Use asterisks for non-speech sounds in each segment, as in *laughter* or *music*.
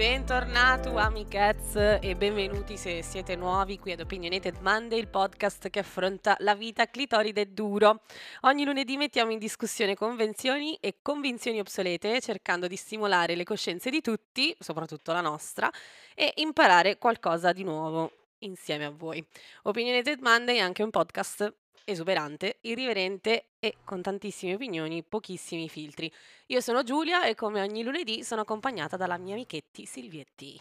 Bentornato amichezz e benvenuti se siete nuovi qui ad Opinionated Monday, il podcast che affronta la vita clitoride duro. Ogni lunedì mettiamo in discussione convenzioni e convinzioni obsolete, cercando di stimolare le coscienze di tutti, soprattutto la nostra, e imparare qualcosa di nuovo insieme a voi. Opinionated Monday è anche un podcast esuberante, irriverente e con tantissime opinioni, pochissimi filtri. Io sono Giulia e come ogni lunedì sono accompagnata dalla mia amichetti Silvietti.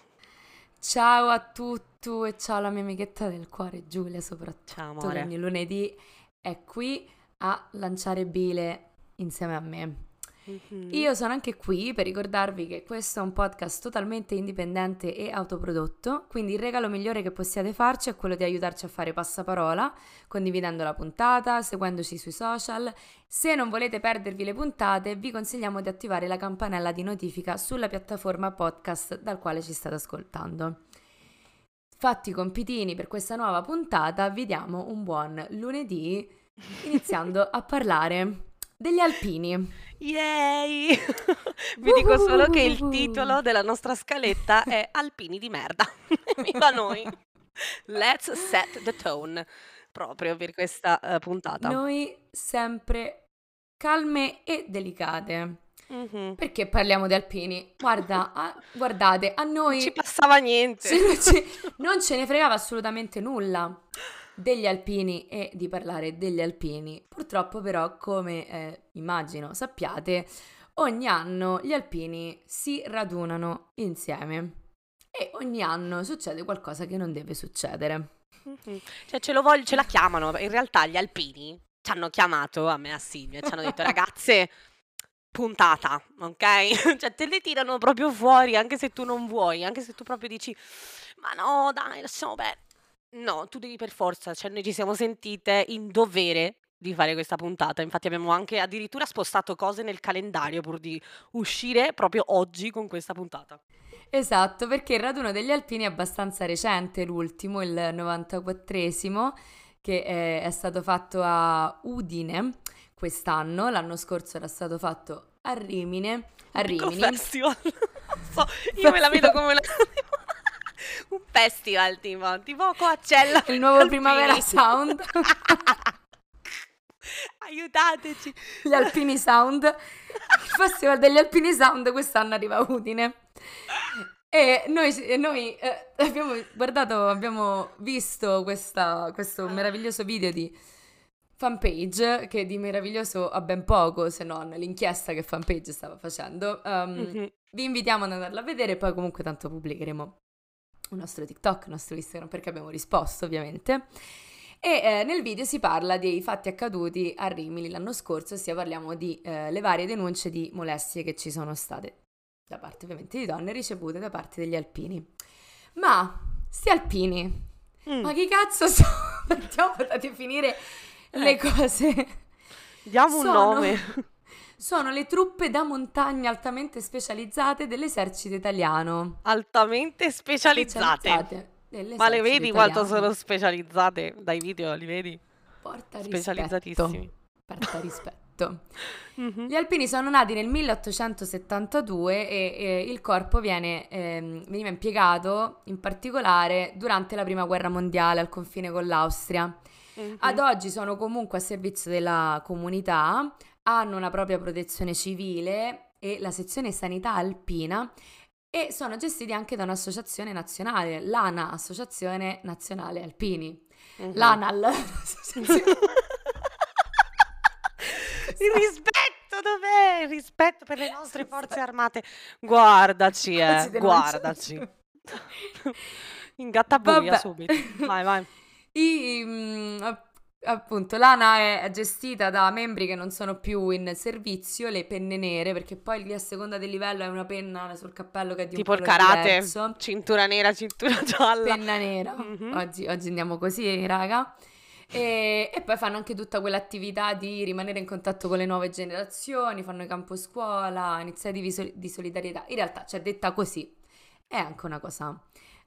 Ciao a tutti e ciao alla mia amichetta del cuore Giulia soprattutto. Ciao amore. Ogni lunedì è qui a lanciare bile insieme a me. Mm-hmm. Io sono anche qui per ricordarvi che questo è un podcast totalmente indipendente e autoprodotto, quindi il regalo migliore che possiate farci è quello di aiutarci a fare passaparola, condividendo la puntata, seguendoci sui social. Se non volete perdervi le puntate, vi consigliamo di attivare la campanella di notifica sulla piattaforma podcast dal quale ci state ascoltando. Fatti i compitini per questa nuova puntata, vi diamo un buon lunedì *laughs* iniziando a parlare degli alpini. Yay! *laughs* Vi dico solo che il titolo della nostra scaletta è Alpini di merda. *laughs* Viva noi! Let's set the tone proprio per questa uh, puntata. Noi sempre calme e delicate. Mm-hmm. Perché parliamo di alpini? Guarda, a, guardate, a noi... Non ci passava niente. Ci, *laughs* non ce ne fregava assolutamente nulla degli alpini e di parlare degli alpini. Purtroppo però, come eh, immagino sappiate, ogni anno gli alpini si radunano insieme e ogni anno succede qualcosa che non deve succedere. Mm-hmm. Cioè ce, voglio, ce la chiamano, in realtà gli alpini ci hanno chiamato a me a Silvia, ci hanno detto ragazze puntata, ok? *laughs* cioè te le tirano proprio fuori anche se tu non vuoi, anche se tu proprio dici ma no dai lasciamo perdere No, tu devi per forza, cioè noi ci siamo sentite in dovere di fare questa puntata. Infatti abbiamo anche addirittura spostato cose nel calendario pur di uscire proprio oggi con questa puntata. Esatto, perché il raduno degli alpini è abbastanza recente, l'ultimo, il 94esimo, che è, è stato fatto a Udine quest'anno, l'anno scorso era stato fatto a Rimine. A Rimini. Festival. *laughs* so, io me la vedo come una *laughs* un festival tipo, tipo Coachella. Il nuovo Alpini. Primavera Sound. *laughs* Aiutateci. Gli Alpini Sound. Il festival degli Alpini Sound quest'anno arriva a Udine. E noi, noi eh, abbiamo guardato, abbiamo visto questa, questo meraviglioso video di fanpage che di meraviglioso ha ben poco se non l'inchiesta che fanpage stava facendo. Um, mm-hmm. Vi invitiamo ad andarla a vedere, poi comunque tanto pubblicheremo un nostro TikTok, il nostro Instagram, perché abbiamo risposto ovviamente. E eh, nel video si parla dei fatti accaduti a Rimini l'anno scorso, ossia parliamo di eh, le varie denunce di molestie che ci sono state da parte ovviamente di donne ricevute da parte degli alpini. Ma sti alpini, mm. ma chi cazzo sono? Partiamo *laughs* da definire eh. le cose. Diamo un sono... nome sono le truppe da montagna altamente specializzate dell'esercito italiano. Altamente specializzate. specializzate Ma le vedi italiano. quanto sono specializzate dai video, li vedi? Porta Specializzatissimi. Porta rispetto. mm-hmm. *laughs* Gli alpini sono nati nel 1872 e, e il corpo viene, eh, veniva impiegato in particolare durante la prima guerra mondiale al confine con l'Austria. Mm-hmm. Ad oggi sono comunque a servizio della comunità, hanno una propria protezione civile e la sezione sanità alpina e sono gestiti anche da un'associazione nazionale, l'ANA, Associazione Nazionale Alpini. Uh-huh. L'ANAL. *laughs* Il rispetto dov'è? Il rispetto per le nostre forze armate. Guardaci, eh, guardaci. *laughs* Ingatta buia subito. Vai, vai. *laughs* I, mh, Appunto, l'ANA è gestita da membri che non sono più in servizio, le penne nere, perché poi lì a seconda del livello è una penna sul cappello che è di tipo un il karate, diverso. cintura nera, cintura gialla. Penna nera. Mm-hmm. Oggi, oggi, andiamo così, raga. E, e, poi fanno anche tutta quell'attività di rimanere in contatto con le nuove generazioni, fanno i campo scuola, iniziative di solidarietà. In realtà, cioè detta così, è anche una cosa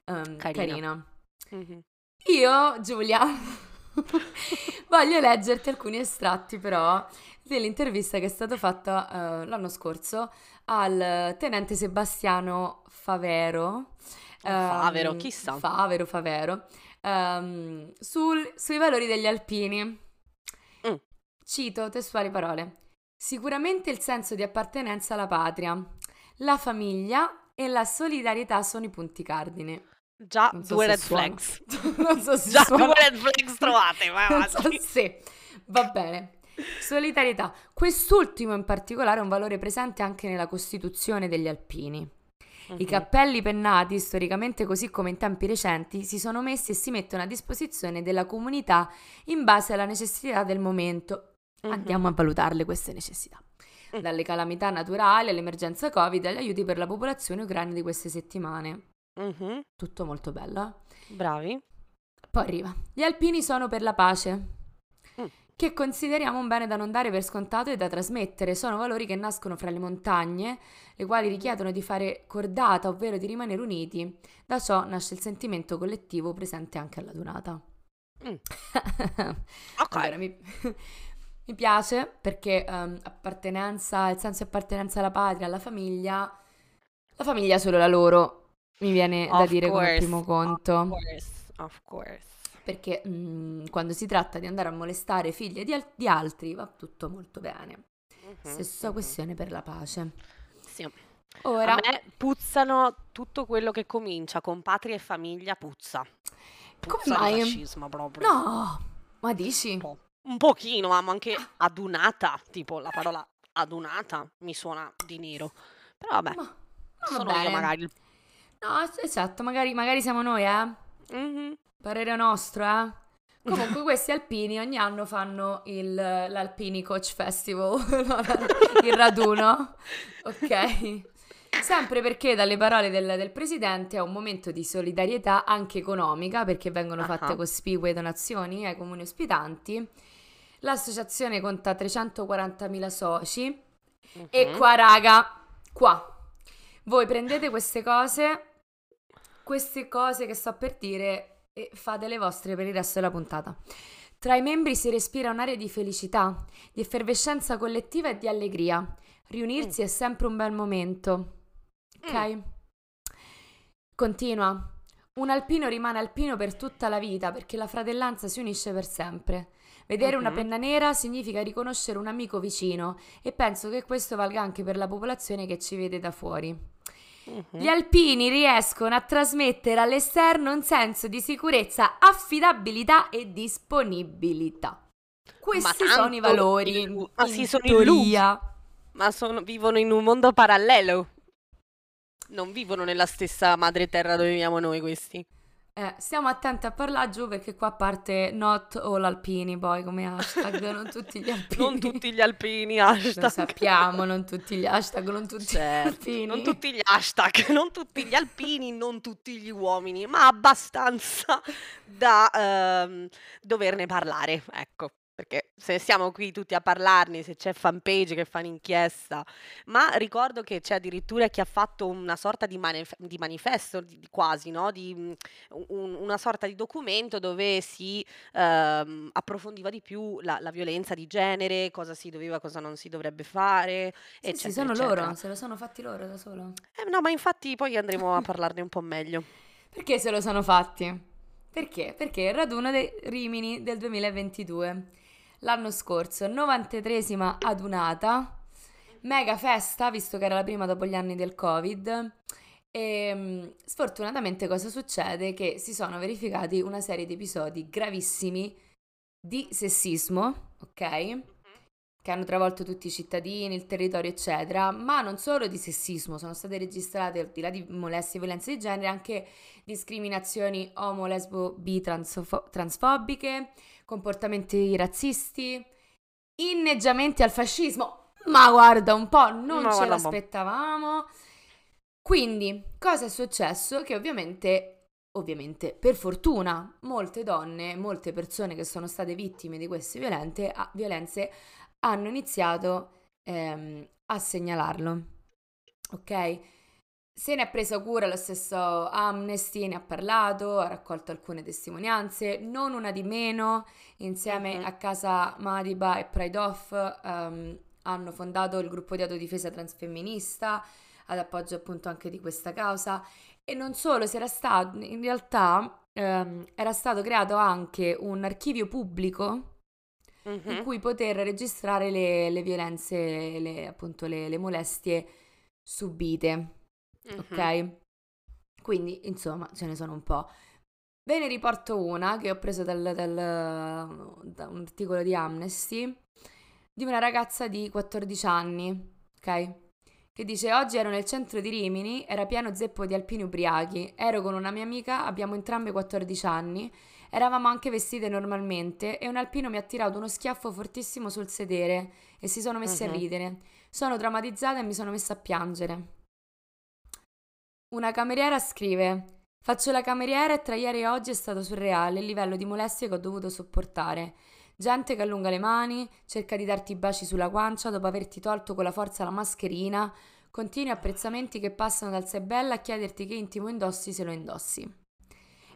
um, carina. carina. Mm-hmm. Io, Giulia *laughs* Voglio leggerti alcuni estratti però dell'intervista che è stata fatta uh, l'anno scorso al tenente Sebastiano Favero. Favero, ehm, chissà. Favero, Favero, ehm, sul- sui valori degli alpini. Mm. Cito testuali parole. Sicuramente il senso di appartenenza alla patria, la famiglia e la solidarietà sono i punti cardine. Già so due red suona. flags. *laughs* non so se Già suona- due red flags trovate, vai non so se va bene. Solidarietà. Quest'ultimo in particolare è un valore presente anche nella Costituzione degli Alpini. I Mhm. cappelli pennati, storicamente così come in tempi recenti, si sono messi e si mettono a disposizione della comunità in base alla necessità del momento. Mhm. Andiamo a valutarle queste necessità. Mm. Dalle calamità naturali all'emergenza Covid agli aiuti per la popolazione ucraina di queste settimane. Mhm. Tutto molto bello. eh? Bravi. Poi arriva. Gli alpini sono per la pace, Mm. che consideriamo un bene da non dare per scontato e da trasmettere. Sono valori che nascono fra le montagne, le quali richiedono di fare cordata, ovvero di rimanere uniti. Da ciò nasce il sentimento collettivo presente anche alla donata. Mm. *laughs* Ok. Allora, mi, *laughs* mi piace perché ehm, appartenenza, il senso di appartenenza alla patria, alla famiglia, la famiglia è solo la loro, mi viene da Of dire come course, primo conto. Of course, of course. Perché mm, quando si tratta di andare a molestare figlie di, al- di altri va tutto molto bene. Mhm, Stessa mhm. questione per la pace. Sì. Ora, A me puzzano tutto quello che comincia con patria e famiglia puzza. Come Puzza di fascismo proprio. no, ma dici? Un po'. Un pochino, ma anche adunata, tipo la parola adunata mi suona di nero. Però vabbè, Ma, ma sono io bene. magari. il- No, es- esatto, magari, magari siamo noi, eh? Mhm. Parere nostro, eh? Comunque *laughs* questi alpini ogni anno fanno il, l'Alpini Coach Festival, *laughs* il raduno, ok? Sempre perché dalle parole del, del presidente è un momento di solidarietà anche economica perché vengono fatte Ah. cospicue donazioni ai comuni ospitanti. L'associazione conta 340.000 soci e Mhm. qua raga, qua, voi prendete queste cose, queste cose che sto per dire e fate le vostre per il resto della puntata. Tra i membri si respira un'area di felicità, di effervescenza collettiva e di allegria. Riunirsi è sempre un bel momento. Ok? Continua. Un alpino rimane alpino per tutta la vita perché la fratellanza si unisce per sempre. Vedere una Mhm. penna nera significa riconoscere un amico vicino e penso che questo valga anche per la popolazione che ci vede da fuori. Gli alpini riescono a trasmettere all'esterno un senso di sicurezza, affidabilità e disponibilità. Questi sono i valori. illu- ma in sì, sono teoria. Ma sono- vivono in un mondo parallelo. Non vivono nella stessa madre terra dove viviamo noi questi. Eh, stiamo attenti a parlare giù perché qua parte not all alpini poi come hashtag, *laughs* non tutti gli alpini. Non tutti gli alpini, Lo hashtag. sappiamo, non tutti gli hashtag, non tutti Certo, gli alpini. non tutti gli hashtag, *laughs* non tutti gli alpini, non tutti gli uomini, ma abbastanza da ehm, doverne parlare, ecco. Perché se siamo qui tutti a parlarne, se c'è fanpage che fa un'inchiesta, ma ricordo che c'è addirittura chi ha fatto una sorta di, manif- di manifesto, di- quasi, no? Di mm, un- una sorta di documento dove si ehm, approfondiva di più la, la violenza di genere, cosa si doveva, cosa non si dovrebbe fare, Sì, sì, eccetera, sono eccetera. loro, se lo sono fatti loro da solo. Eh, no, ma infatti poi andremo a *laughs* parlarne un po' meglio. Perché se lo sono fatti? Perché? Perché il raduno dei Rimini del 2022, l'anno scorso, 93esima adunata, mega festa, visto che era la prima dopo gli anni del Covid. E mm, sfortunatamente cosa succede? Che si sono verificati una serie di episodi gravissimi di sessismo, ok? Che hanno travolto tutti i cittadini, il territorio, eccetera, ma non solo di sessismo, sono state registrate, al di là di molestie e violenze di genere, anche discriminazioni omo, lesbo, bi, transfo- transfobiche, comportamenti razzisti, inneggiamenti al fascismo. Ma guarda un po', non Ma ce l'aspettavamo. Quindi, cosa è successo? Che ovviamente, ovviamente, per fortuna, molte donne, molte persone che sono state vittime di queste violente- a- violenze hanno iniziato ehm, a segnalarlo. Ok? Se ne è presa cura lo stesso Amnesty, ne ha parlato, ha raccolto alcune testimonianze, non una di meno, insieme Mhm. a Casa Madiba e Pride Off ehm, hanno fondato il gruppo di autodifesa transfemminista ad appoggio appunto anche di questa causa e non solo, si era stato, in realtà ehm, era stato creato anche un archivio pubblico in Mhm, cui poter registrare le, le violenze, le, appunto le, le molestie subite, mhm. ok? Quindi, insomma, ce ne sono un po'. Ve ne riporto una che ho preso dal, dal- da un articolo di Amnesty di una ragazza di 14 anni, ok? Che dice: Oggi ero nel centro di Rimini, era pieno zeppo di alpini ubriachi. Ero con una mia amica, abbiamo entrambe 14 anni. Eravamo anche vestite normalmente e un alpino mi ha tirato uno schiaffo fortissimo sul sedere e si sono messi a Mhm. ridere. Sono traumatizzata e mi sono messa a piangere. Una cameriera scrive: Faccio la cameriera e tra ieri e oggi è stato surreale il livello di molestie che ho dovuto sopportare. Gente che allunga le mani, cerca di darti baci sulla guancia dopo averti tolto con la forza la mascherina, continui apprezzamenti che passano dal sei bella a chiederti che intimo indossi se lo indossi.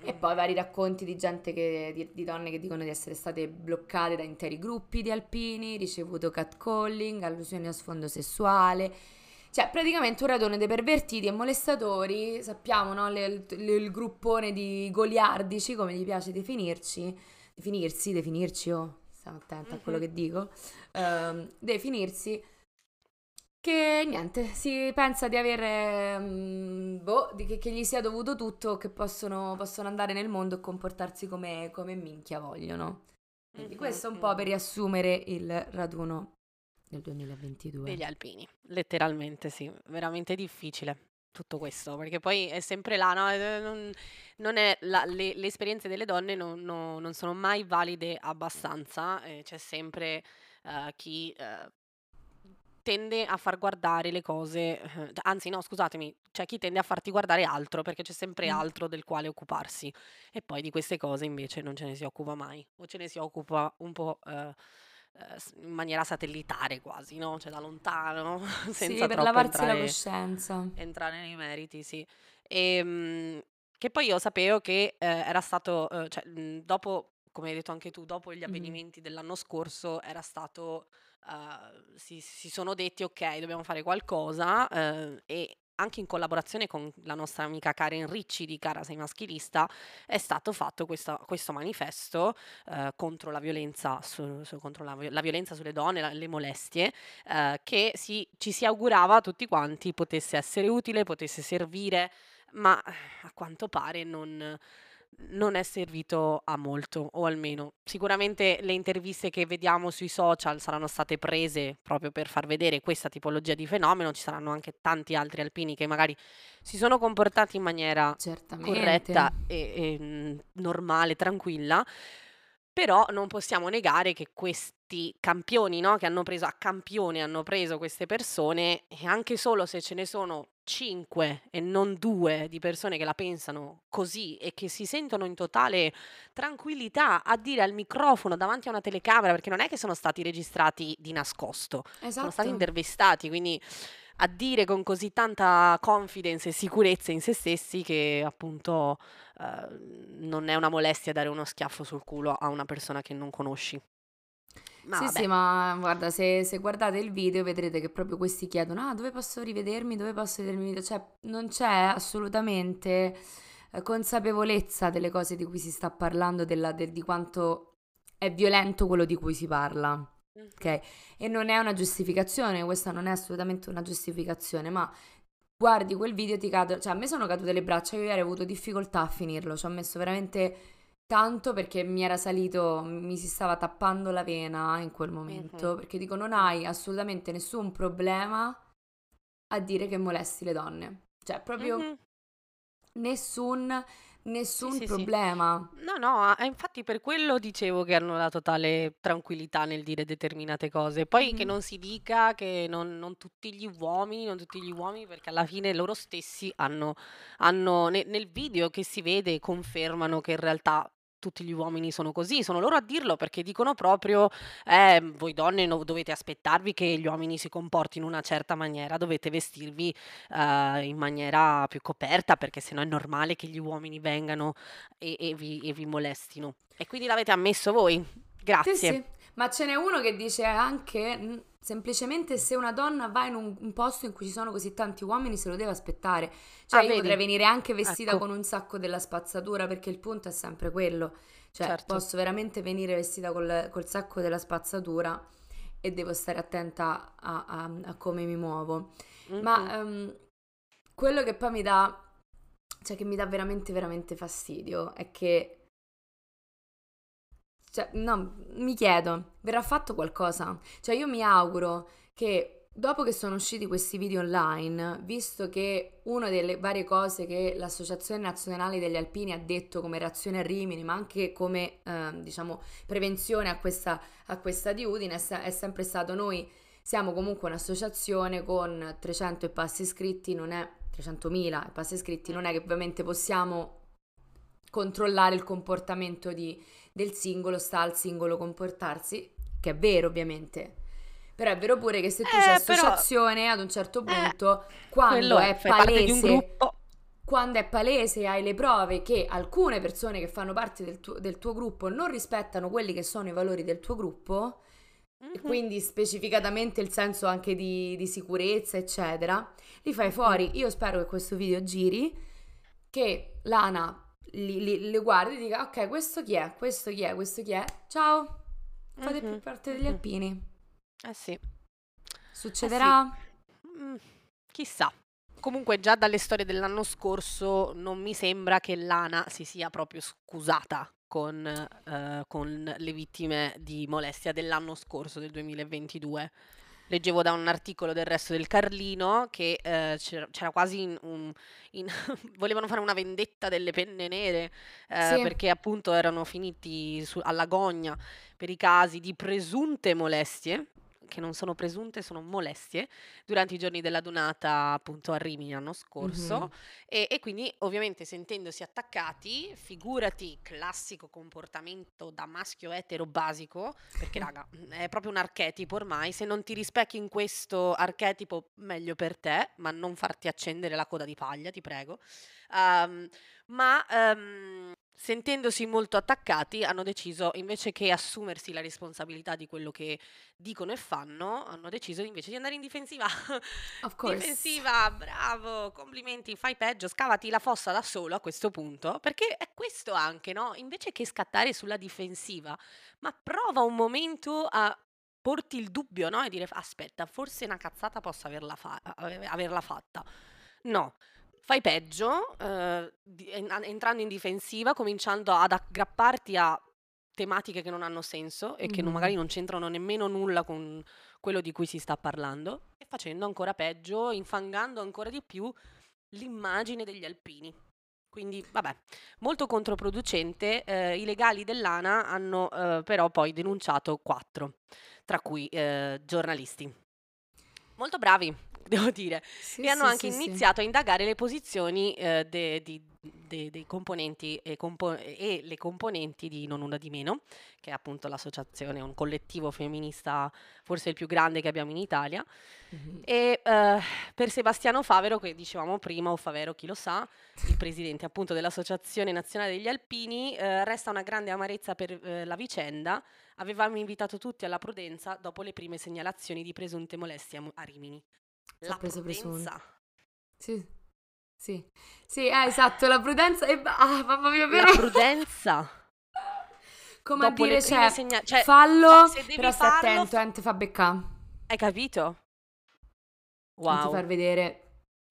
E poi vari racconti di gente che, di, di donne che dicono di essere state bloccate da interi gruppi di alpini, ricevuto catcalling, allusioni a sfondo sessuale. Cioè, praticamente un radone dei pervertiti e molestatori, sappiamo, no? Le- le- il gruppone di goliardici, come gli piace definirci, definirsi, definirci, oh, stiamo attenti a quello Mhm. che dico, ehm, definirsi, che niente, si pensa di avere, mm, boh, di che, che gli sia dovuto tutto, che possono, possono andare nel mondo e comportarsi come, come minchia vogliono. Quindi Mhm, questo è un po' per mhm. riassumere il raduno del 2022. Degli alpini, letteralmente sì, veramente difficile tutto questo, perché poi è sempre là, no? Eh, Non, non è la- le, le esperienze delle donne non, no- non sono mai valide abbastanza, eh, c'è sempre eh, chi eh, tende a far guardare le cose, eh, anzi no, scusatemi, c'è chi tende a farti guardare altro, perché c'è sempre Mm. altro del quale occuparsi, e poi di queste cose invece non ce ne si occupa mai, o ce ne si occupa un po' eh, eh, in maniera satellitare quasi, no? Cioè da lontano, *laughs* Sì, senza per troppo lavarsi la entrare, coscienza. entrare nei meriti, sì. E, che poi io sapevo che eh, era stato, eh, cioè, mh, dopo, come hai detto anche tu, dopo gli avvenimenti dell'anno scorso, era stato, eh, si, si sono detti, ok, dobbiamo fare qualcosa, eh, e anche in collaborazione con la nostra amica Karen Ricci di Cara Sei Maschilista, è stato fatto questa- questo manifesto eh, contro la violenza, su- su- contro la, la violenza sulle donne, la- le molestie, eh, che si- ci si augurava tutti quanti potesse essere utile, potesse servire, ma a quanto pare non, non è servito a molto, o almeno sicuramente le interviste che vediamo sui social saranno state prese proprio per far vedere questa tipologia di fenomeno, ci saranno anche tanti altri alpini che magari si sono comportati in maniera Certamente. corretta e, e, mm, normale, tranquilla, però non possiamo negare che questi campioni, no, che hanno preso a campione, hanno preso queste persone, e anche solo se ce ne sono 5 e non 2 di persone che la pensano così e che si sentono in totale tranquillità a dire al microfono davanti a una telecamera, perché non è che sono stati registrati di nascosto, sono stati Esatto. intervistati, quindi a dire con così tanta confidence e sicurezza in se stessi che appunto eh, non è una molestia dare uno schiaffo sul culo a una persona che non conosci. Ma Sì, vabbè, sì, ma guarda, se, se guardate il video vedrete che proprio questi chiedono, ah, dove posso rivedermi, dove posso vedermi video? Cioè, non c'è assolutamente eh, consapevolezza delle cose di cui si sta parlando, della- del- di quanto è violento quello di cui si parla. Ok? E non è una giustificazione, questa non è assolutamente una giustificazione, ma guardi quel video e ti cade, cioè a me sono cadute le braccia, io ieri ho avuto difficoltà a finirlo, ci ho messo veramente tanto perché mi era salito, mi si stava tappando la vena in quel momento, Mhm. perché dico non hai assolutamente nessun problema a dire che molesti le donne, cioè proprio Mhm. nessun, nessun Sì, sì, sì. problema. No, no, ah, infatti per quello dicevo che hanno la totale tranquillità nel dire determinate cose. Poi che Mhm. non si dica che non, non tutti gli uomini, non tutti gli uomini, perché alla fine loro stessi hanno, hanno ne- nel video che si vede confermano che in realtà tutti gli uomini sono così, sono loro a dirlo perché dicono proprio, eh, voi donne no- dovete aspettarvi che gli uomini si comportino in una certa maniera, dovete vestirvi eh, in maniera più coperta perché sennò è normale che gli uomini vengano e, e vi, e vi molestino. E quindi l'avete ammesso voi. Sì, Grazie. sì, Ma ce n'è uno che dice anche semplicemente se una donna va in un, un, posto in cui ci sono così tanti uomini se lo deve aspettare. Cioè ah, io vedi? potrei venire anche vestita ecco. con un sacco della spazzatura perché il punto è sempre quello. Cioè certo. posso veramente venire vestita col, col, sacco della spazzatura e devo stare attenta a, a, a come mi muovo. Mm-hmm. Ma um, quello che poi mi dà, cioè che mi dà veramente veramente fastidio è che cioè, no, mi chiedo, verrà fatto qualcosa? Cioè, io mi auguro che dopo che sono usciti questi video online, visto che una delle varie cose che l'Associazione Nazionale degli Alpini ha detto come reazione a Rimini, ma anche come, eh, diciamo, prevenzione a questa, a questa di Udine, è, sempre stato noi siamo comunque un'associazione con 300 e passi iscritti, non è 300.000 e passi iscritti, non è che ovviamente possiamo controllare il comportamento di, del singolo, sta al singolo comportarsi, che è vero ovviamente. Però è vero pure che se tu eh, sei associazione però, ad un certo eh, punto, eh, quando è palese, quando è palese hai le prove che alcune persone che fanno parte del tuo, del tuo gruppo non rispettano quelli che sono i valori del tuo gruppo, mm-hmm. e quindi specificatamente il senso anche di, di sicurezza, eccetera, li fai fuori. Io spero che questo video giri, che Lana li, li, li guardi e dica ok questo chi è, questo chi è, questo chi è, ciao, fate mm-hmm. più parte degli alpini. Eh sì. Succederà? Eh sì. Mm, chissà. Comunque già dalle storie dell'anno scorso non mi sembra che Lana si sia proprio scusata con, uh, con le vittime di molestia dell'anno scorso, del 2022 leggevo da un articolo del resto del Carlino che eh, c'era, c'era, quasi in, un, in *laughs* volevano fare una vendetta delle penne nere eh, sì. perché appunto erano finiti su, alla gogna per i casi di presunte molestie che non sono presunte, sono molestie, durante i giorni della donata appunto a Rimini l'anno scorso mm-hmm. e, e, quindi ovviamente sentendosi attaccati, figurati classico comportamento da maschio etero basico, perché raga *laughs* è proprio un archetipo ormai, se non ti rispecchi in questo archetipo meglio per te, ma non farti accendere la coda di paglia, ti prego. Um, ma um, sentendosi molto attaccati, hanno deciso invece che assumersi la responsabilità di quello che dicono e fanno, hanno deciso invece di andare in difensiva. Of *laughs* course. difensiva, bravo, complimenti, fai peggio, scavati la fossa da solo a questo punto, perché è questo anche, no? Invece che scattare sulla difensiva, ma prova un momento a porti il dubbio, no? E dire aspetta, forse una cazzata posso averla, fa- averla fatta. No, fai peggio, eh, entrando in difensiva, cominciando ad aggrapparti a tematiche che non hanno senso e che non, magari non c'entrano nemmeno nulla con quello di cui si sta parlando e facendo ancora peggio, infangando ancora di più l'immagine degli alpini. Quindi, vabbè, molto controproducente. Eh, I legali dell'ANA hanno eh, però poi denunciato quattro, tra cui eh, giornalisti. Molto bravi, *laughs* devo dire, sì, e hanno sì, anche sì, iniziato a indagare le posizioni eh, de, di, de, dei componenti e, compo- e, le componenti di Non Una di Meno, che è appunto l'associazione, un collettivo femminista forse il più grande che abbiamo in Italia. Mm-hmm. E eh, per Sebastiano Favero, che dicevamo prima, o Favero chi lo sa, il presidente appunto dell'Associazione Nazionale degli Alpini, eh, resta una grande amarezza per eh, la vicenda. Avevamo invitato tutti alla prudenza dopo le prime segnalazioni di presunte molestie a Rimini. La prudenza. Sì. Sì. Sì, eh, esatto, la prudenza e ah, mamma mia, però. La prudenza. *laughs* Come Dopo a dire, cioè, segna- cioè, fallo, però stai attento, eh, non ti fa beccare. Hai capito? Wow. Non ti far vedere.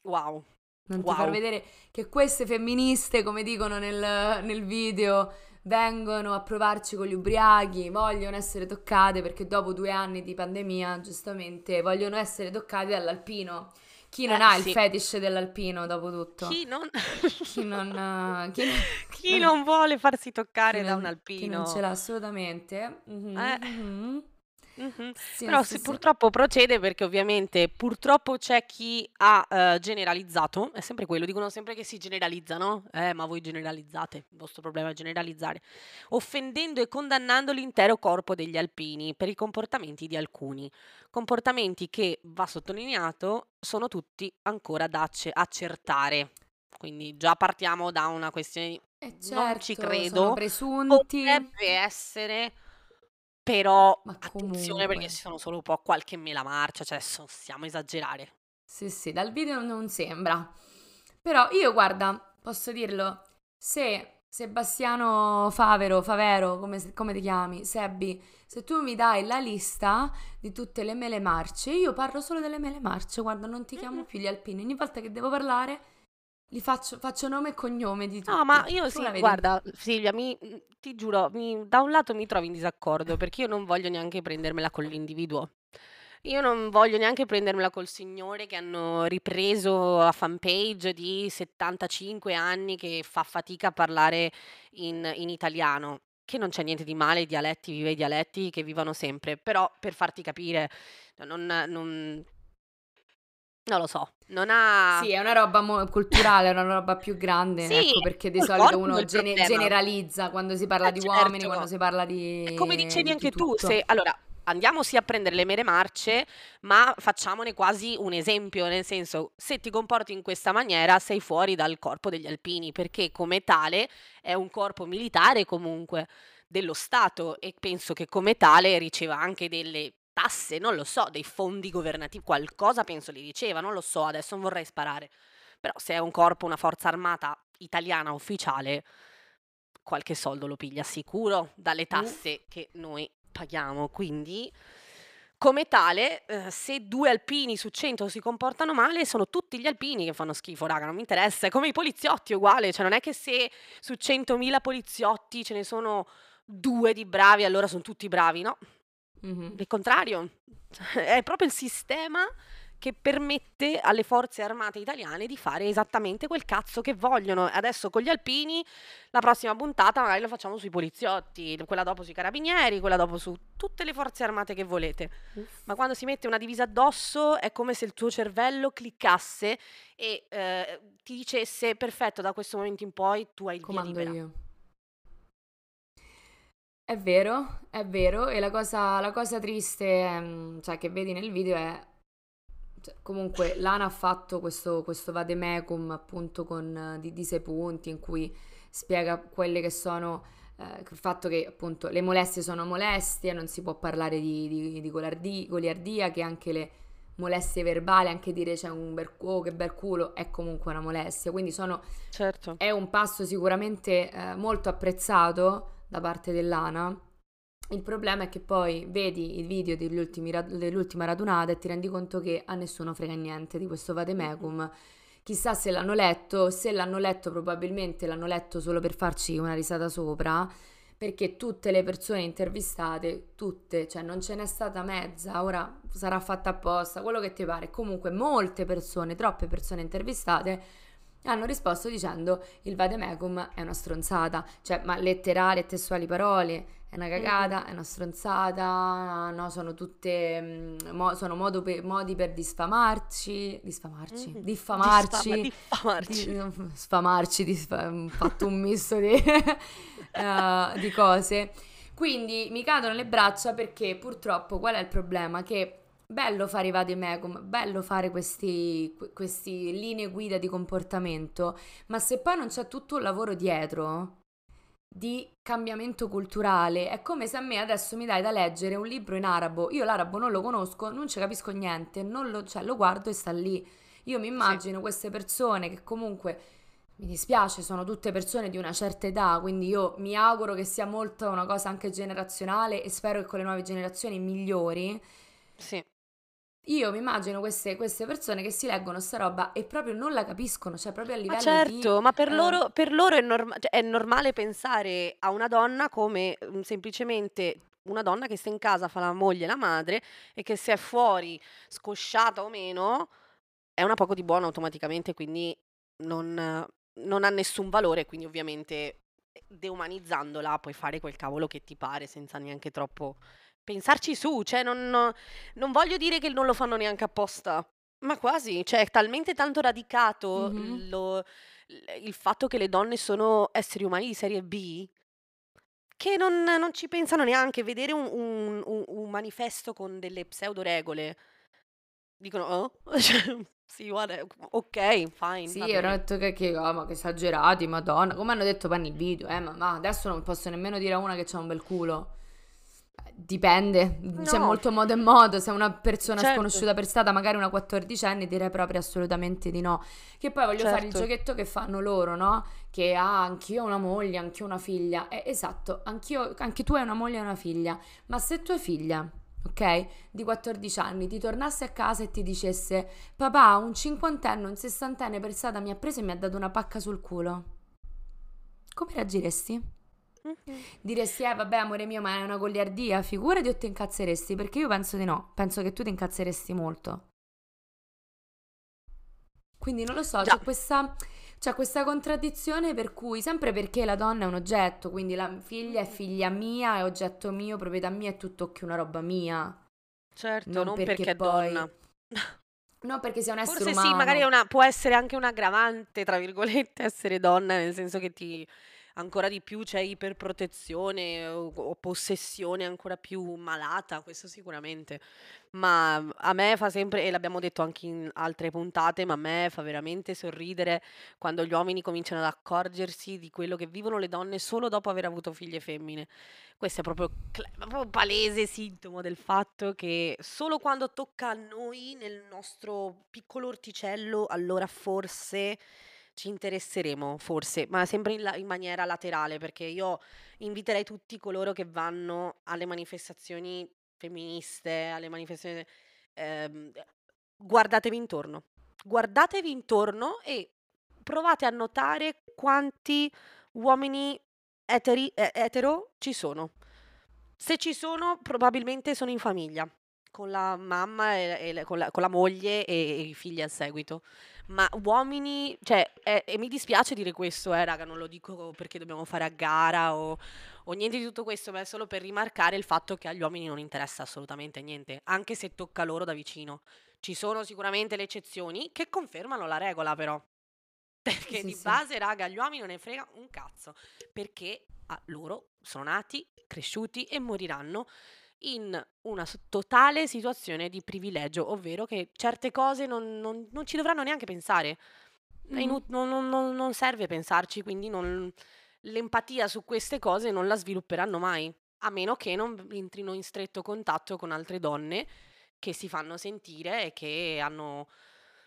Wow. Non wow. ti far vedere che queste femministe, come dicono nel, nel video, vengono a provarci con gli ubriachi, vogliono essere toccate perché dopo due anni di pandemia, giustamente, vogliono essere toccate dall'alpino. Chi non eh, ha sì. il fetish dell'alpino, dopo tutto? Chi non... *laughs* chi, non chi... *laughs* chi non vuole farsi toccare da un alpino? Chi non ce l'ha assolutamente. Mm-hmm. Eh. Mm-hmm. Mh-mh. Sì, Però sì, sì. purtroppo procede perché ovviamente purtroppo c'è chi ha, ehm, generalizzato, è sempre quello, dicono sempre che si generalizza, no, "Eh, ma voi generalizzate, il vostro problema è generalizzare", offendendo e condannando l'intero corpo degli alpini per i comportamenti di alcuni. Comportamenti che, va sottolineato, sono tutti ancora da acce accertare. Quindi già partiamo da una questione di: Eh "Non ci certo, sono credo, presunti. potrebbe essere" Però Ma attenzione perché ci sono solo un po' qualche mela marcia, cioè stiamo a esagerare. Sì, sì, dal video non sembra. Però io, guarda, posso dirlo, se Sebastiano Favero, Favero, come, come ti chiami, Sebbi, se tu mi dai la lista di tutte le mele marce, io parlo solo delle mele marce, guarda, non ti chiamo più gli alpini. Ogni volta che devo parlare, li faccio, faccio nome e cognome di No, ma tutti. io Tu sì, la vedi? guarda, Silvia, mi, ti giuro, mi- da un lato mi trovi in disaccordo perché io non voglio neanche prendermela con l'individuo. Io non voglio neanche prendermela col signore che hanno ripreso a fanpage di 75 anni che fa fatica a parlare in, in italiano. Che non c'è niente di male, i dialetti, viva i dialetti, che vivano sempre. Però per farti capire, non, non, non lo so, non ha... Sì, è una roba mo- culturale, è una roba più grande, Sì, ecco perché di solito uno gene- generalizza quando si parla Eh, di uomini, certo. quando si parla di, E come dicevi di anche tu, tutto. se allora andiamo sì a prendere le mere marce, ma facciamone quasi un esempio, nel senso, se ti comporti in questa maniera sei fuori dal corpo degli alpini, perché come tale è un corpo militare comunque dello Stato e penso che come tale riceva anche delle tasse, non lo so, dei fondi governativi, qualcosa penso li riceva, non lo so, adesso non vorrei sparare. Però se è un corpo, una forza armata italiana ufficiale, qualche soldo lo piglia sicuro dalle tasse che noi paghiamo. Quindi, come tale, eh, se due alpini su 100 si comportano male, sono tutti gli alpini che fanno schifo, raga, non mi interessa. È come i poliziotti, uguale. Cioè, non è che se su 100.000 poliziotti ce ne sono due di bravi, allora sono tutti bravi, no? Mhm. Il contrario, *laughs* è proprio il sistema che permette alle forze armate italiane di fare esattamente quel cazzo che vogliono. Adesso con gli alpini, la prossima puntata magari lo facciamo sui poliziotti, quella dopo sui carabinieri, quella dopo su tutte le forze armate che volete. Uff. Ma quando si mette una divisa addosso è come se il tuo cervello cliccasse e eh, ti dicesse perfetto, da questo momento in poi tu hai il via Comando libera. io. È vero, è vero, e la cosa, la cosa triste, ehm, cioè, che vedi nel video è, cioè, comunque, Lana ha fatto questo, questo vademecum appunto con, eh, di, di sei punti in cui spiega quelle che sono, eh, il fatto che appunto le molestie sono molestie, non si può parlare di, di, di golardi- goliardia, che anche le molestie verbali, anche dire c'è un bel, oh, che bel culo, è comunque una molestia, quindi sono Certo. è un passo sicuramente eh, molto apprezzato da parte dell'ANA. Il problema è che poi vedi il video rad- dell'ultima radunata e ti rendi conto che a nessuno frega niente di questo vademecum. Chissà se l'hanno letto, se l'hanno letto probabilmente l'hanno letto solo per farci una risata sopra, perché tutte le persone intervistate, tutte, cioè non ce n'è stata mezza, ora sarà fatta apposta, quello che ti pare. Comunque molte persone, troppe persone intervistate hanno risposto dicendo il vademecum è una stronzata, cioè ma letterali e testuali parole, è una cagata, è una stronzata, no, sono tutte, mm, mo- sono modo pe- modi per disfamarci, disfamarci, Mhm. diffamarci, Diffama- diffamarci. di- sfamarci, disfa- fatto un misto di, *laughs* eh, di cose. Quindi mi cadono le braccia perché purtroppo qual è il problema? Che bello fare i vademecum, bello fare questi, que- questi linee guida di comportamento, ma se poi non c'è tutto un lavoro dietro di cambiamento culturale, è come se a me adesso mi dai da leggere un libro in arabo, io l'arabo non lo conosco, non ci capisco niente, non lo, cioè, lo guardo e sta lì. Io mi immagino queste persone che comunque mi dispiace, sono tutte persone di una certa età, quindi io mi auguro che sia molto una cosa anche generazionale e spero che con le nuove generazioni migliori. Sì. Io mi immagino queste, queste persone che si leggono sta roba e proprio non la capiscono, cioè proprio a Ma livello certo, di... ma per eh, loro, per loro è, norma- cioè, è normale pensare a una donna come mm, semplicemente una donna che sta in casa, fa la moglie e la madre e che se è fuori, scosciata o meno, è una poco di buono automaticamente, quindi non, non ha nessun valore, quindi ovviamente eh, deumanizzandola puoi fare quel cavolo che ti pare senza neanche troppo pensarci su, cioè non, non voglio dire che non lo fanno neanche apposta, ma quasi, cioè è talmente tanto radicato Mhm. lo- il fatto che le donne sono esseri umani di serie B che non, non ci pensano neanche. Vedere un, un- un- un manifesto con delle pseudo regole, dicono, oh, *laughs* Cioè, sì, guarda, ok, fine, Sì, hanno detto che, che, ah, ma che esagerati, madonna, come hanno detto poi nel video, eh, ma, ma adesso non posso nemmeno dire a una che c'ha un bel culo. Dipende, c'è molto modo e modo. Se una persona Certo. sconosciuta per strada, magari una quattordicenne, direi proprio assolutamente di no. Che poi voglio fare il Certo. giochetto che fanno loro, no? Che ah, anch'io ho una moglie, anch'io ho una figlia. Eh, esatto, anch'io, anche tu hai una moglie e una figlia. Ma se tua figlia, ok, di 14 anni, ti tornasse a casa e ti dicesse: Papà, un cinquantenne, un sessantenne per strada mi ha preso e mi ha dato una pacca sul culo, come reagiresti? Mhm. Diresti, eh vabbè amore mio, ma è una goliardia, figurati o ti incazzeresti? Perché io penso di no, penso che tu ti incazzeresti molto. Quindi non lo so, Già. c'è questa, c'è questa contraddizione per cui, sempre perché la donna è un oggetto, quindi la figlia è figlia mia, è oggetto mio, proprietà mia, è tutto che una roba mia. Certo, Non non perché perché è poi- donna. *laughs* Non perché sia un essere Forse umano. sì, magari è una- può essere anche un aggravante, tra virgolette, essere donna, nel senso che ti ancora di più c'è iperprotezione o, o possessione ancora più malata, questo sicuramente. Ma a me fa sempre, e l'abbiamo detto anche in altre puntate, ma a me fa veramente sorridere quando gli uomini cominciano ad accorgersi di quello che vivono le donne solo dopo aver avuto figlie femmine. Questo è proprio, cl- proprio palese sintomo del fatto che solo quando tocca a noi nel nostro piccolo orticello, allora forse ci interesseremo, forse, ma sempre in, la- in maniera laterale, perché io inviterei tutti coloro che vanno alle manifestazioni femministe, alle manifestazioni... ehm, guardatevi intorno, guardatevi intorno e provate a notare quanti uomini eteri- eh, etero ci sono. Se ci sono, probabilmente sono in famiglia, con la mamma e, e con, la, con la moglie e, e i figli al seguito. Ma uomini, cioè, eh, e mi dispiace dire questo, eh, raga, non lo dico perché dobbiamo fare a gara o, o niente di tutto questo, ma è solo per rimarcare il fatto che agli uomini non interessa assolutamente niente, anche se tocca loro da vicino. Ci sono sicuramente le eccezioni che confermano la regola, però. *laughs* Perché Sì, di sì. base, raga, agli uomini non ne frega un cazzo. Perché ah, loro sono nati, cresciuti e moriranno in una totale situazione di privilegio, ovvero che certe cose non, non- non ci dovranno neanche pensare. Inu- non, non- serve pensarci, quindi non- l'empatia su queste cose non la svilupperanno mai, a meno che non entrino in stretto contatto con altre donne che si fanno sentire e che hanno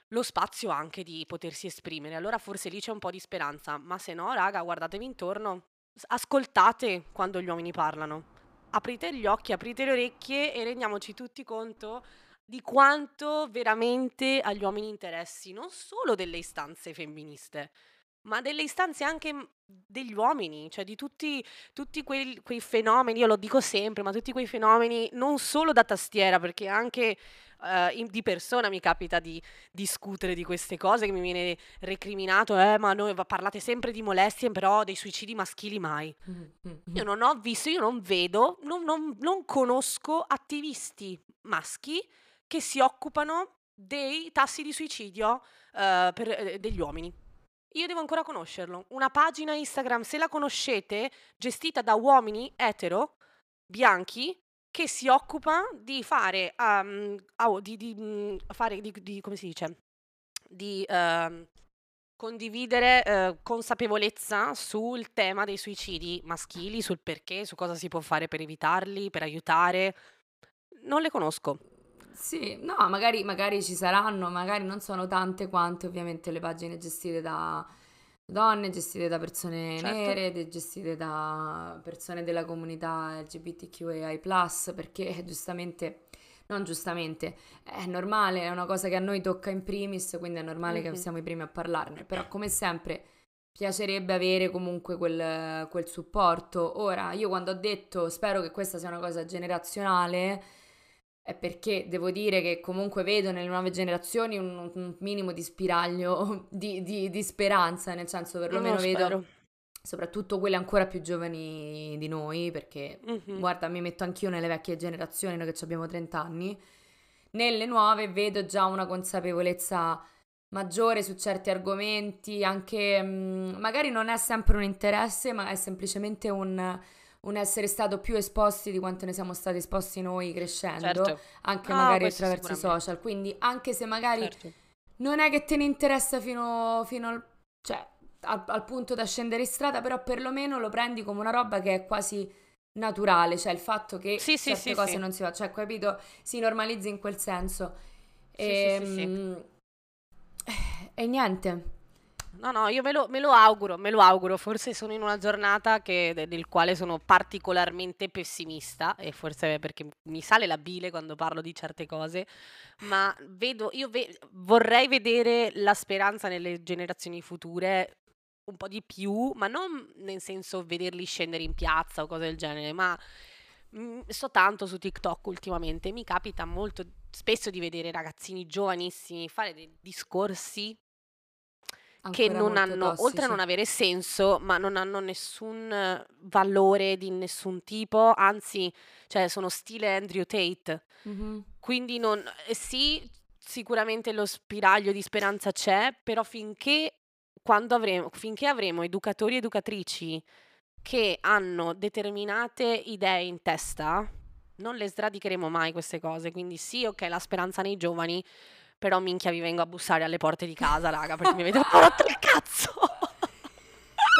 lo spazio anche di potersi esprimere. Allora forse lì c'è un po' di speranza, ma se no, raga, guardatevi intorno, ascoltate quando gli uomini parlano. Aprite gli occhi, aprite le orecchie e rendiamoci tutti conto di quanto veramente agli uomini interessi non solo delle istanze femministe, ma delle istanze anche m- degli uomini, cioè di tutti, tutti quei, quei fenomeni, io lo dico sempre, ma tutti quei fenomeni non solo da tastiera, perché anche eh, in- di persona mi capita di discutere di queste cose, che mi viene recriminato, eh, ma noi parlate sempre di molestie, però dei suicidi maschili mai. Mhm, mhm. Io non ho visto, io non vedo, non, non- non conosco attivisti maschi che si occupano dei tassi di suicidio eh, per- eh, degli uomini. Io devo ancora conoscerlo. Una pagina Instagram, se la conoscete, gestita da uomini etero, bianchi, che si occupa di fare, um, au- di, di, mm, fare di, di- come si dice? Di ehm, condividere eh, consapevolezza sul tema dei suicidi maschili, sul perché, su cosa si può fare per evitarli, per aiutare. Non le conosco. Sì, no, magari, magari ci saranno, magari non sono tante quante ovviamente le pagine gestite da donne, gestite da persone Certo. nere, gestite da persone della comunità LGBTQAI+, perché eh, *laughs* giustamente, non giustamente, è normale, è una cosa che a noi tocca in primis, quindi è normale che Mhm. siamo i primi a parlarne, però come sempre piacerebbe avere comunque quel, quel supporto. Ora, io quando ho detto spero che questa sia una cosa generazionale, è perché devo dire che comunque vedo nelle nuove generazioni un, un minimo di spiraglio *laughs* di, di- di speranza, nel senso perlomeno Lo vedo spero. soprattutto quelle ancora più giovani di noi, perché Mhm. guarda, mi metto anch'io nelle vecchie generazioni, noi che abbiamo 30 anni, nelle nuove vedo già una consapevolezza maggiore su certi argomenti, anche mm, magari non è sempre un interesse, ma è semplicemente un, un essere stato più esposti di quanto ne siamo stati esposti noi crescendo, Certo. anche Ah, magari attraverso i social. Quindi anche se magari Certo. non è che te ne interessa fino, fino al, cioè, al, al punto da scendere in strada, però perlomeno lo prendi come una roba che è quasi naturale, cioè il fatto che Sì, certe sì, cose sì. non si fa, cioè capito, si normalizza in quel senso. Sì. Ehm, E, niente. No, no, io me lo, me lo auguro, me lo auguro. Forse sono in una giornata che- de- del quale sono particolarmente pessimista e forse perché mi sale la bile quando parlo di certe cose, ma vedo, io ve- vorrei vedere la speranza nelle generazioni future un po' di più, ma non nel senso vederli scendere in piazza o cose del genere, ma mm, sto tanto su TikTok ultimamente, mi capita molto spesso di vedere ragazzini giovanissimi fare dei discorsi che non hanno, oltre a tossici. non avere senso, ma non hanno nessun eh, valore di nessun tipo, anzi, cioè sono stile Andrew Tate. Mhm. Quindi non, eh, sì, sicuramente lo spiraglio di speranza c'è, però finché, quando avremo, finché avremo educatori e educatrici che hanno determinate idee in testa, non le sradicheremo mai queste cose. Quindi sì, ok, la speranza nei giovani, però minchia vi vengo a bussare alle porte di casa, raga, perché mi avete rotto il cazzo. *laughs*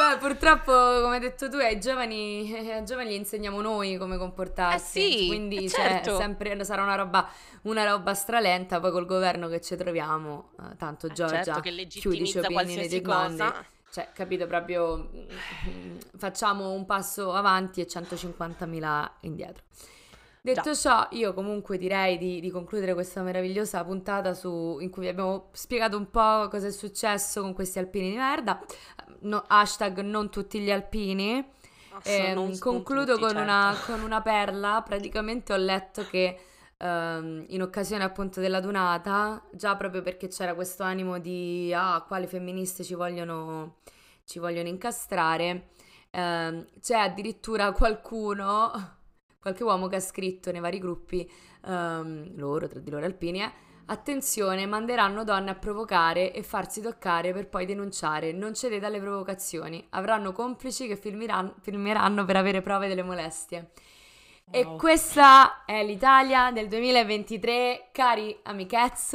Beh, purtroppo, come hai detto tu, ai giovani, ai giovani gli insegniamo noi come comportarsi. Eh sì, Quindi eh cioè, certo. sempre sarà una roba, una roba stralenta. Poi col governo che ci troviamo, eh, tanto Eh, Giorgia, certo che legittimizza qualsiasi dei bandi. cosa. Cioè, capito proprio, mm, facciamo un passo avanti e 150.000 indietro. Detto ciò, io comunque direi di, di concludere questa meravigliosa puntata su- in cui vi abbiamo spiegato un po' cosa è successo con questi alpini di merda. No- hashtag non tutti gli alpini. Non concludo tutti, con, una, certo. con una perla. Praticamente ho letto che ehm, in occasione appunto della donata, già proprio perché c'era questo animo di ah, quali femministe ci vogliono, ci vogliono incastrare, ehm, c'è addirittura qualcuno, qualche uomo che ha scritto nei vari gruppi, ehm, loro, tra di loro alpini, eh, Attenzione, manderanno donne a provocare e farsi toccare per poi denunciare. Non cedete alle provocazioni. Avranno complici che filmeranno, per avere prove delle molestie. E Wow. questa è l'Italia del 2023, cari amichezz.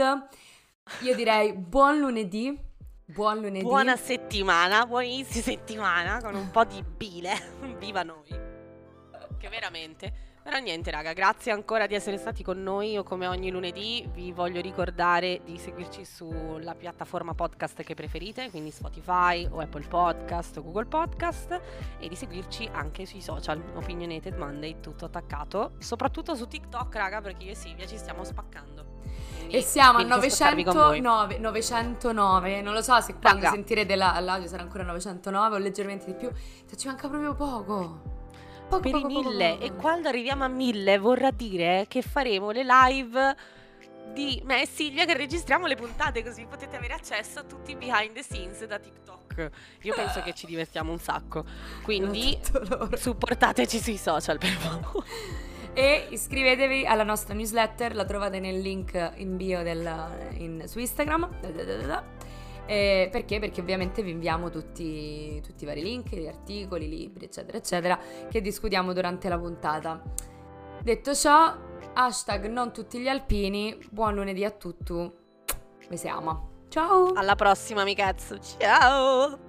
Io direi buon lunedì. Buon lunedì. Buona settimana, buon inizio settimana con un po' di bile. *laughs* Viva noi. Che veramente. Però niente, raga, grazie ancora di essere stati con noi. Io come ogni lunedì vi voglio ricordare di seguirci sulla piattaforma podcast che preferite, quindi Spotify o Apple Podcast o Google Podcast e di seguirci anche sui social, Opinionated Monday, tutto attaccato, soprattutto su TikTok, raga, perché io e Silvia ci stiamo spaccando. Quindi E siamo a venite spaccarvi con voi. 909, 909, non lo so se quando Raga. sentirete la- l'audio sarà ancora 909 o leggermente di più, ci manca proprio poco. Poco, per i poco, poco, mille poco. e quando arriviamo a mille vorrà dire che faremo le live di me e Silvia che registriamo le puntate così potete avere accesso a tutti i behind the scenes da TikTok. Io penso che ci divertiamo un sacco. Quindi supportateci sui social per favore. E iscrivetevi alla nostra newsletter, la trovate nel link in bio del- in- su Instagram. Eh, perché? Perché ovviamente vi inviamo tutti, tutti i vari link, gli articoli, libri, eccetera, eccetera, che discutiamo durante la puntata. Detto ciò, hashtag non tutti gli alpini, buon lunedì a tutti, vi siamo. Ciao! Alla prossima, amichezzo. Ciao!